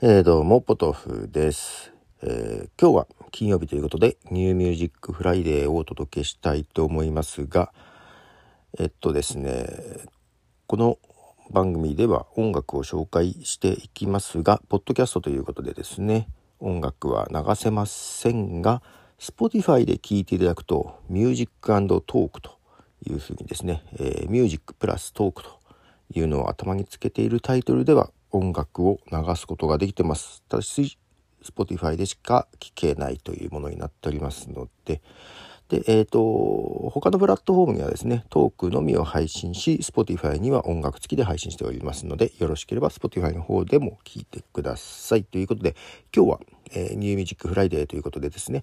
えー、どうも、ポトフです、えー、今日は金曜日ということで、 New Music Friday をお届けしたいと思いますが、えっとですね、この番組では音楽を紹介していきますが、ポッドキャストということでですね、音楽は流せませんが、Spotify で聴いていただくと、 Music Talk というふうにですね、えー、 Music Plus Talk というのを頭につけているタイトルでは音楽を流すことができてます。ただし、Spotify でしか聴けないというものになっておりますので、で、えっ、ー、と、他のプラットフォームにはですね、トークのみを配信し、Spotify には音楽付きで配信しておりますので、よろしければ Spotify の方でも聴いてください。ということで、今日は、えー、 New Music Friday ということでですね、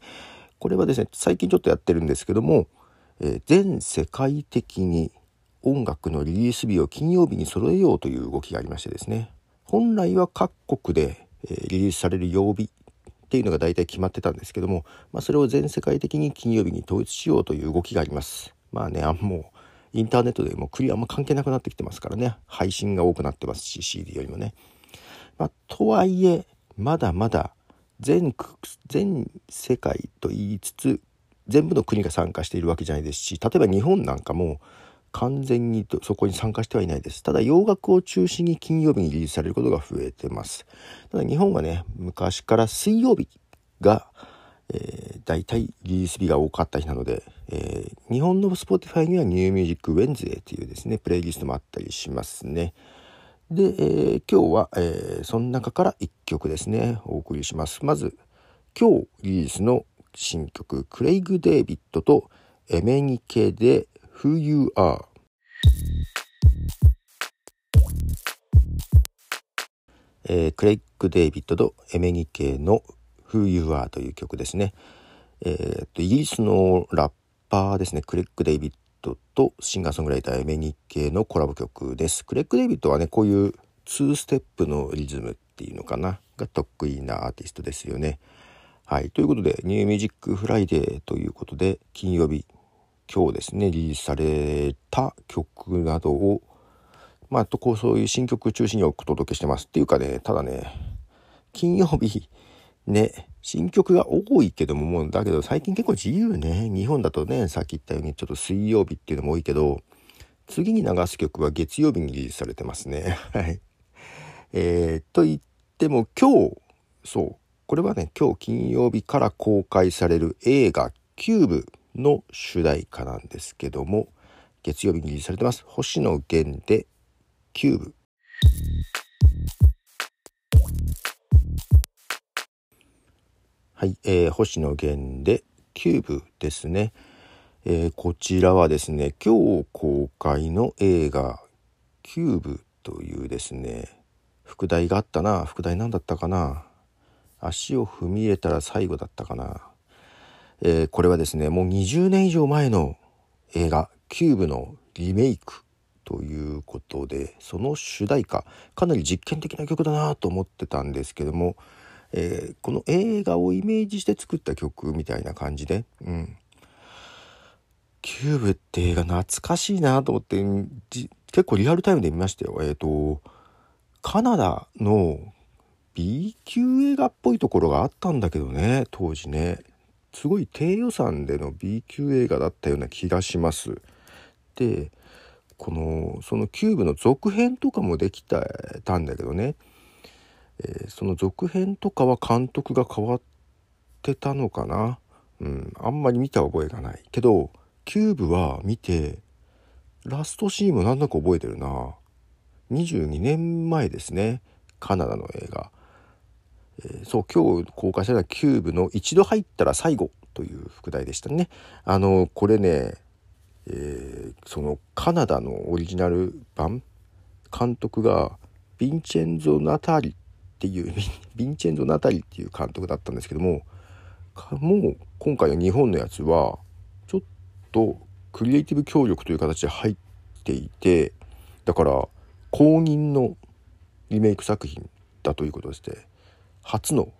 これはですね、最近ちょっとやってるんですけども、えー、全世界的に音楽のリリース日を金曜日に揃えようという動きがありましてですね、本来は各国で、えリリースされる曜日っていうのが大体決まってたんですけども、まあ、それを全世界的に金曜日に統一しようという動きがあります。まあね、あもうインターネットでもクリアあんま関係なくなってきてますからね、配信が多くなってますし、CD よりもね。まあ、とはいえ、まだまだ全全世界と言いつつ、全部の国が参加しているわけじゃないですし、例えば日本なんかも、完全にそこに参加してはいないです。ただ洋楽を中心に金曜日にリリースされることが増えてます。ただ日本はね、昔から水曜日が、えー、大体リリース日が多かった日なので、えー、日本の Spotify には New Music Wednesday というですね、プレイリストもあったりしますね。で、えー、今日は、えー、その中から1曲ですね、お送りします。まず、今日リリースの新曲、クレイグ・デイビッドとエメニケで Who You Are えー、クレイグ・デイビッドとエメニケの Who You Are という曲ですね。えー、とイギリスのラッパーですね、クレッグ・デイビッドとシンガーソングライターエメニケのコラボ曲です。クレッグ・デイビッドはね、こういう2ステップのリズムっていうのかな、が得意なアーティストですよね。はい。ということで、 New Music Friday ということで、金曜日今日ですねリリースされた曲などをまあとこうそういう新曲中心にお届けしてますっていうかねただね金曜日ね新曲が多いけどももうだけど最近結構自由ね。日本だとねさっき言ったようにちょっと水曜日っていうのも多いけど次に流す曲は月曜日にリリースされてますね。はい。えー、と言っても今日そうこれはね今日金曜日から公開される映画「キューブ」の主題歌なんですけども月曜日にリリースされてます。星野源でキューブ。はい、えー、星野源でキューブですね、えー、こちらはですね今日公開の映画キューブというですね副題があったな。副題何だったかな。足を踏み入れたら最後だったかな。えー、これはですねもう20年以上前の映画「キューブ」のリメイクということでその主題歌かなり実験的な曲だなと思ってたんですけども、えー、この映画をイメージして作った曲みたいな感じで、うん、キューブって映画懐かしいなと思って結構リアルタイムで見ましたよ。えっ、ー、とカナダの B 級映画っぽいところがあったんだけどね当時ねすごい低予算での B 級映画だったような気がします。でこのそのキューブの続編とかもできたたんだけどね、えー、その続編とかは監督が変わってたのかな。うんあんまり見た覚えがない。けどキューブは見てラストシーンもなんだか覚えてるな。22年前ですね。カナダの映画。えー、そう今日公開されたキューブの一度入ったら最後という副題でしたね。あのこれね、えー、そのカナダのオリジナル版監督がヴィンチェンゾ・ナタリっていう ヴィンチェンゾ・ナタリっていう監督だったんですけどももう今回の日本のやつはちょっとクリエイティブ協力という形で入っていてだから公認のリメイク作品だということですね。初の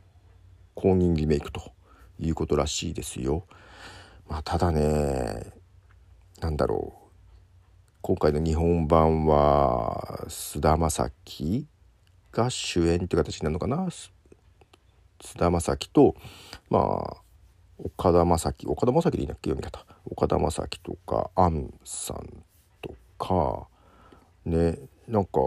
公認リメイクということらしいですよ。まあ、ただね何だろう。今回の日本版は菅田将暉が主演って形になるのかな。菅田将暉とまあ岡田将生岡田将生でいいんだっけ読み方。岡田将生とか杏さんとか。ねなんか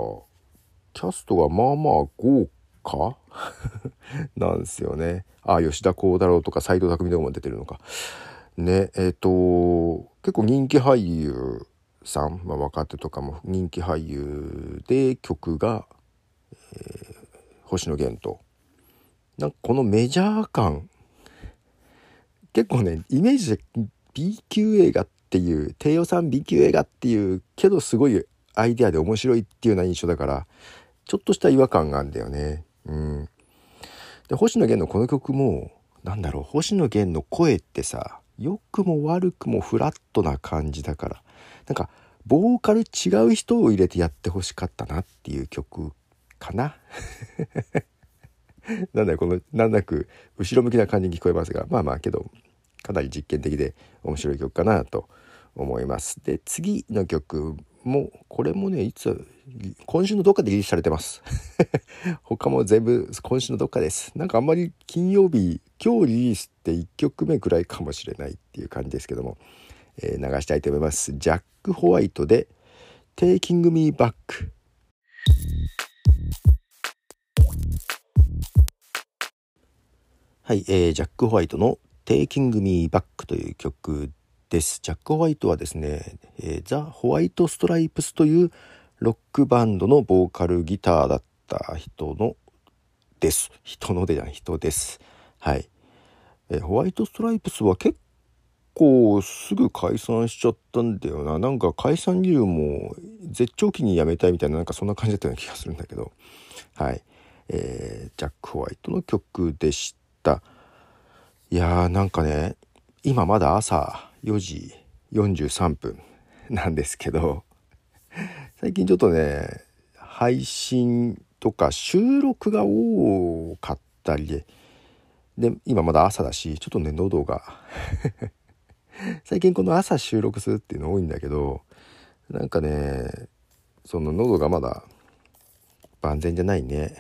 キャストがまあまあ豪華 なんですよね。あ吉田鋼太郎とか斎藤工とかも出てるのか。ねえっ、ー、と結構人気俳優さん、まあ、若手とかも人気俳優で曲が、えー、星野源と。なんかこのメジャー感結構ねイメージで B 級映画っていう低予算 B 級映画っていうけどすごいアイデアで面白いっていうような印象だからちょっとした違和感があるんだよね。うん、で星野源のこの曲もなんだろう星野源の声ってさ良くも悪くもフラットな感じだからなんかボーカル違う人を入れてやってほしかったなっていう曲かな なんだこの難なく後ろ向きな感じに聞こえますがまあまあけどかなり実験的で面白い曲かなと思います。で次の曲もこれもねいつ今週のどっかでリリースされてます。他も全部今週のどっかです。なんかあんまり金曜日今日リリースって1曲目くらいかもしれないっていう感じですけども、えー、流したいと思います。ジャック・ホワイトで「Taking Me Back」はい、えー、ジャック・ホワイトの「Taking Me Back」という曲です。ジャック・ホワイトはですね、えー、ザ・ホワイト・ストライプスというロックバンドのボーカルギターだった人のです。人のでじゃない人です。はい、えー、ホワイト・ストライプスは結構すぐ解散しちゃったんだよな。なんか解散理由も絶頂期に辞めたいみたいななんかそんな感じだったような気がするんだけど。はい。えー、ジャック・ホワイトの曲でした。いやーなんかね、今まだ朝4時43分なんですけど最近ちょっとね配信とか収録が多かったりでで今まだ朝だしちょっとね喉が 最近この朝収録するっていうの多いんだけどなんかねその喉がまだ万全じゃないね。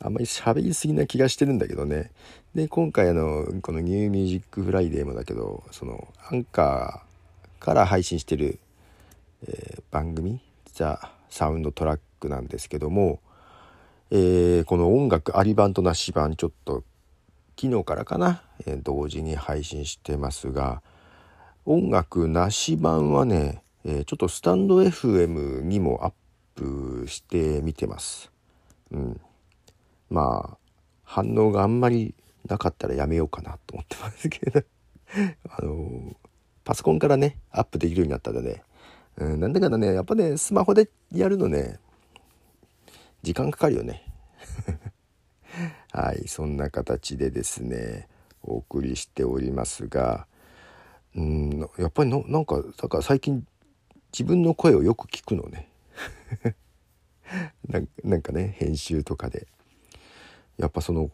あんまり喋りすぎな気がしてるんだけどねで今回あのこの「ニューミュージックフライデーもだけどそのアンカーから配信してる、えー、番組「ザ・サウンドトラック」なんですけども、えー、この音楽あり版となし版ちょっと昨日からかな、えー、同時に配信してますが音楽なし版はね、えちょっとスタンド FM にもアップしてみてます。うん、まあ反応があんまりなかったらやめようかなと思ってますけど。あのパソコンからねアップできるようになったらね、うん、なんだかんだねやっぱねスマホでやるのね時間かかるよね。はいそんな形でですねお送りしておりますが。うんやっぱりのなんかだから最近自分の声をよく聞くのね。なんかね編集とかで。やっぱその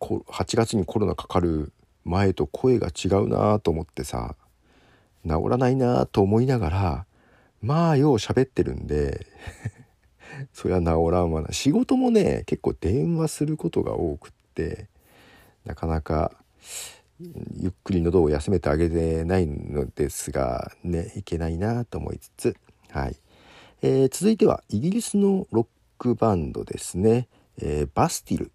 8月にコロナかかる前と声が違うなと思ってさ治らないなと思いながらまあよう喋ってるんで そりゃ治らんわな。仕事もね結構電話することが多くってなかなかゆっくり喉を休めてあげてないのですがねいけないなと思いつつはい、えー、続いてはイギリスのロックバンドですね、えー、バスティル。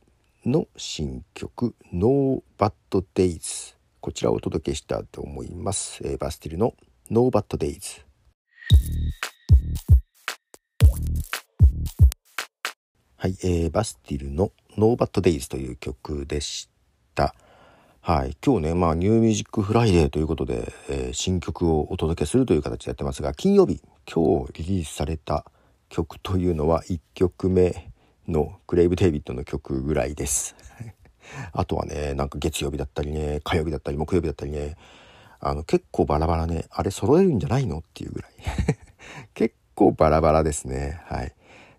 の新曲「No Bad Days」こちらをお届けしたと思います、えー、バスティルの「No Bad Days」はい、えー、バスティルの「No Bad Days」という曲でした。はい、今日ね、まあ、 New Music Friday ということで、えー、新曲をお届けするという形でやってますが、金曜日、今日リリースされた曲というのは1曲目のクレイグ・デイビッドの曲ぐらいです。あとはね、なんか月曜日だったりね、火曜日だったり木曜日だったりね、あの結構バラバラね、あれ揃えるんじゃないのっていうぐらい。結構バラバラですね。はい。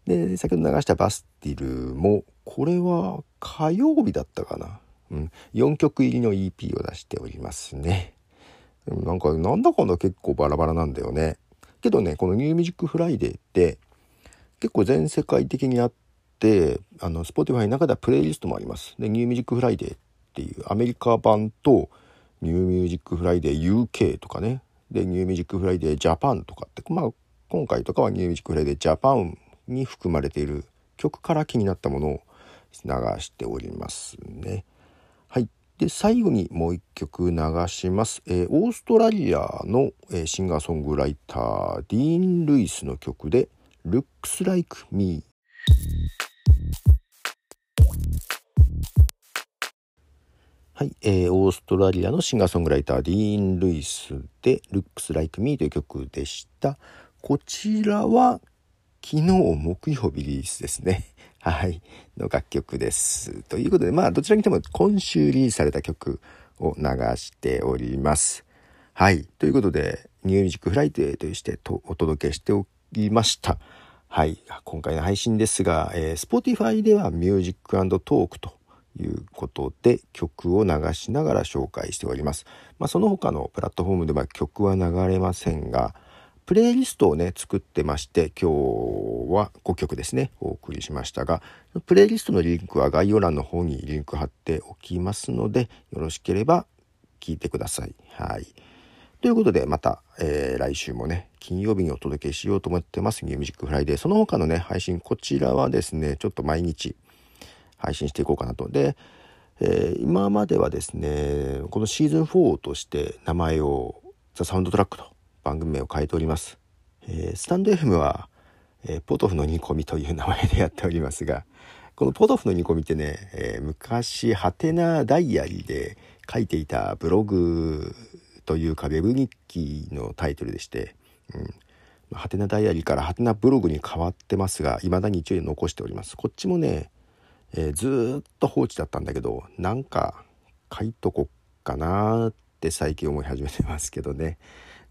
で、先ほど流したバスティルも、これは火曜日だったかな。うん。4曲入りの EP を出しておりますね。なんか、なんだかんだ結構バラバラなんだよね。けどね、この New Music Friday って、結構全世界的にあってあの Spotify の中ではプレイリストもありますで New Music Friday っていうアメリカ版とニューミュージックフライデー UK とかねで New Music Friday Japan とかってまあ今回とかは New Music Friday Japan に含まれている曲から気になったものを流しておりますね。はい。で、最後にもう一曲流します。えー、オーストラリアの、えー、シンガーソングライター、ディーン・ルイスの曲で、Looks Like Me。はい、えー、オーストラリアのシンガーソングライターディーン・ルイスで「Looks Like Me」という曲でしたこちらは昨日木曜日リリースですね はい。の楽曲です。ということで、まあ、どちらにしても今週リリースされた曲を流しております。はい。ということで、 New Music Friday としてとお届けしておりました。はい。今回の配信ですが、えー、Spotify では Music Talk ということで曲を流しながら紹介しております。まあ、その他のプラットフォームでは曲は流れませんが、プレイリストをね作ってまして今日は5曲ですねお送りしましたがプレイリストのリンクは概要欄の方にリンク貼っておきますのでよろしければ聞いてください。はいということでまた、えー、来週もね金曜日にお届けしようと思ってます。 New Music Friday その他のね配信こちらはですねちょっと毎日配信していこうかなと。で、えー、今まではですねこのシーズン4として名前をザ・サウンドトラックと番組名を変えております。えー、スタンド FM は、え、ポトフの煮込みという名前でやっておりますが、このポトフの煮込みってね、え、昔、ハテナダイアリーで書いていたブログというか、ウェブ日記のタイトルでして、うん。ハテナダイアリーからハテナブログに変わってますが、未だに一応残しております。こっちもね、えー、ずっと放置だったんだけど、なんか書いとこっかなって最近思い始めてますけどね。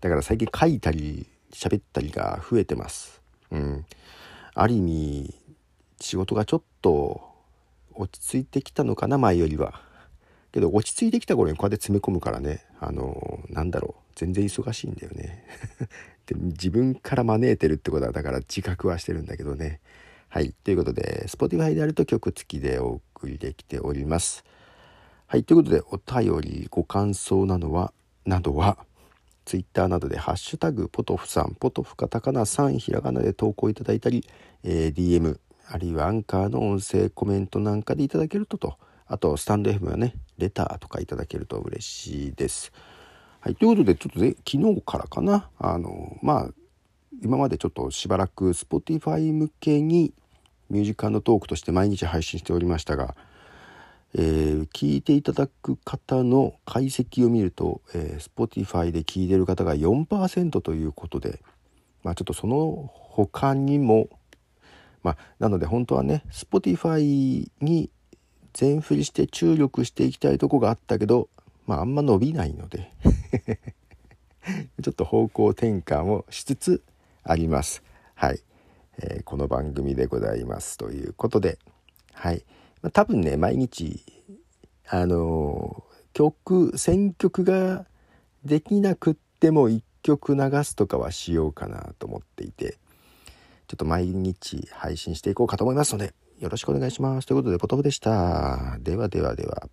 だから最近書いたり喋ったりが増えてます。うん。ある意味仕事がちょっと落ち着いてきたのかな前よりは。けど落ち着いてきた頃にこうやって詰め込むからねあのなんだろう全然忙しいんだよね。で自分から招いてるってことはだから自覚はしてるんだけどね。はいということで Spotify であると曲付きでお送りできております。はいということでお便りご感想などはなどはツイッターなどで「ハッシュタグポトフさん」ポトフカタカナさんひらがなで投稿いただいたり、えー、DM あるいはアンカーの音声コメントなんかでいただけるとと。あとスタンド FM はねレターとかいただけると嬉しいです。はい、ということでちょっとね昨日からかなあのまあ今までちょっとしばらく Spotify 向けにミュージカルのトークとして毎日配信しておりましたがえー、聞いていただく方の解析を見ると、えー、Spotify で聞いてる方が4%ということで、まあ、ちょっとその他にも、まあ、なので本当はね Spotify に全振りして注力していきたいとこがあったけど、まあ、あんま伸びないので ちょっと方向転換をしつつあります。はい、えー、この番組でございますということで、はいま。多分ね毎日あの曲選曲ができなくっても1曲流すとかはしようかなと思っていてちょっと毎日配信していこうかと思いますのでよろしくお願いします。ということでポトフでした。ではではでは。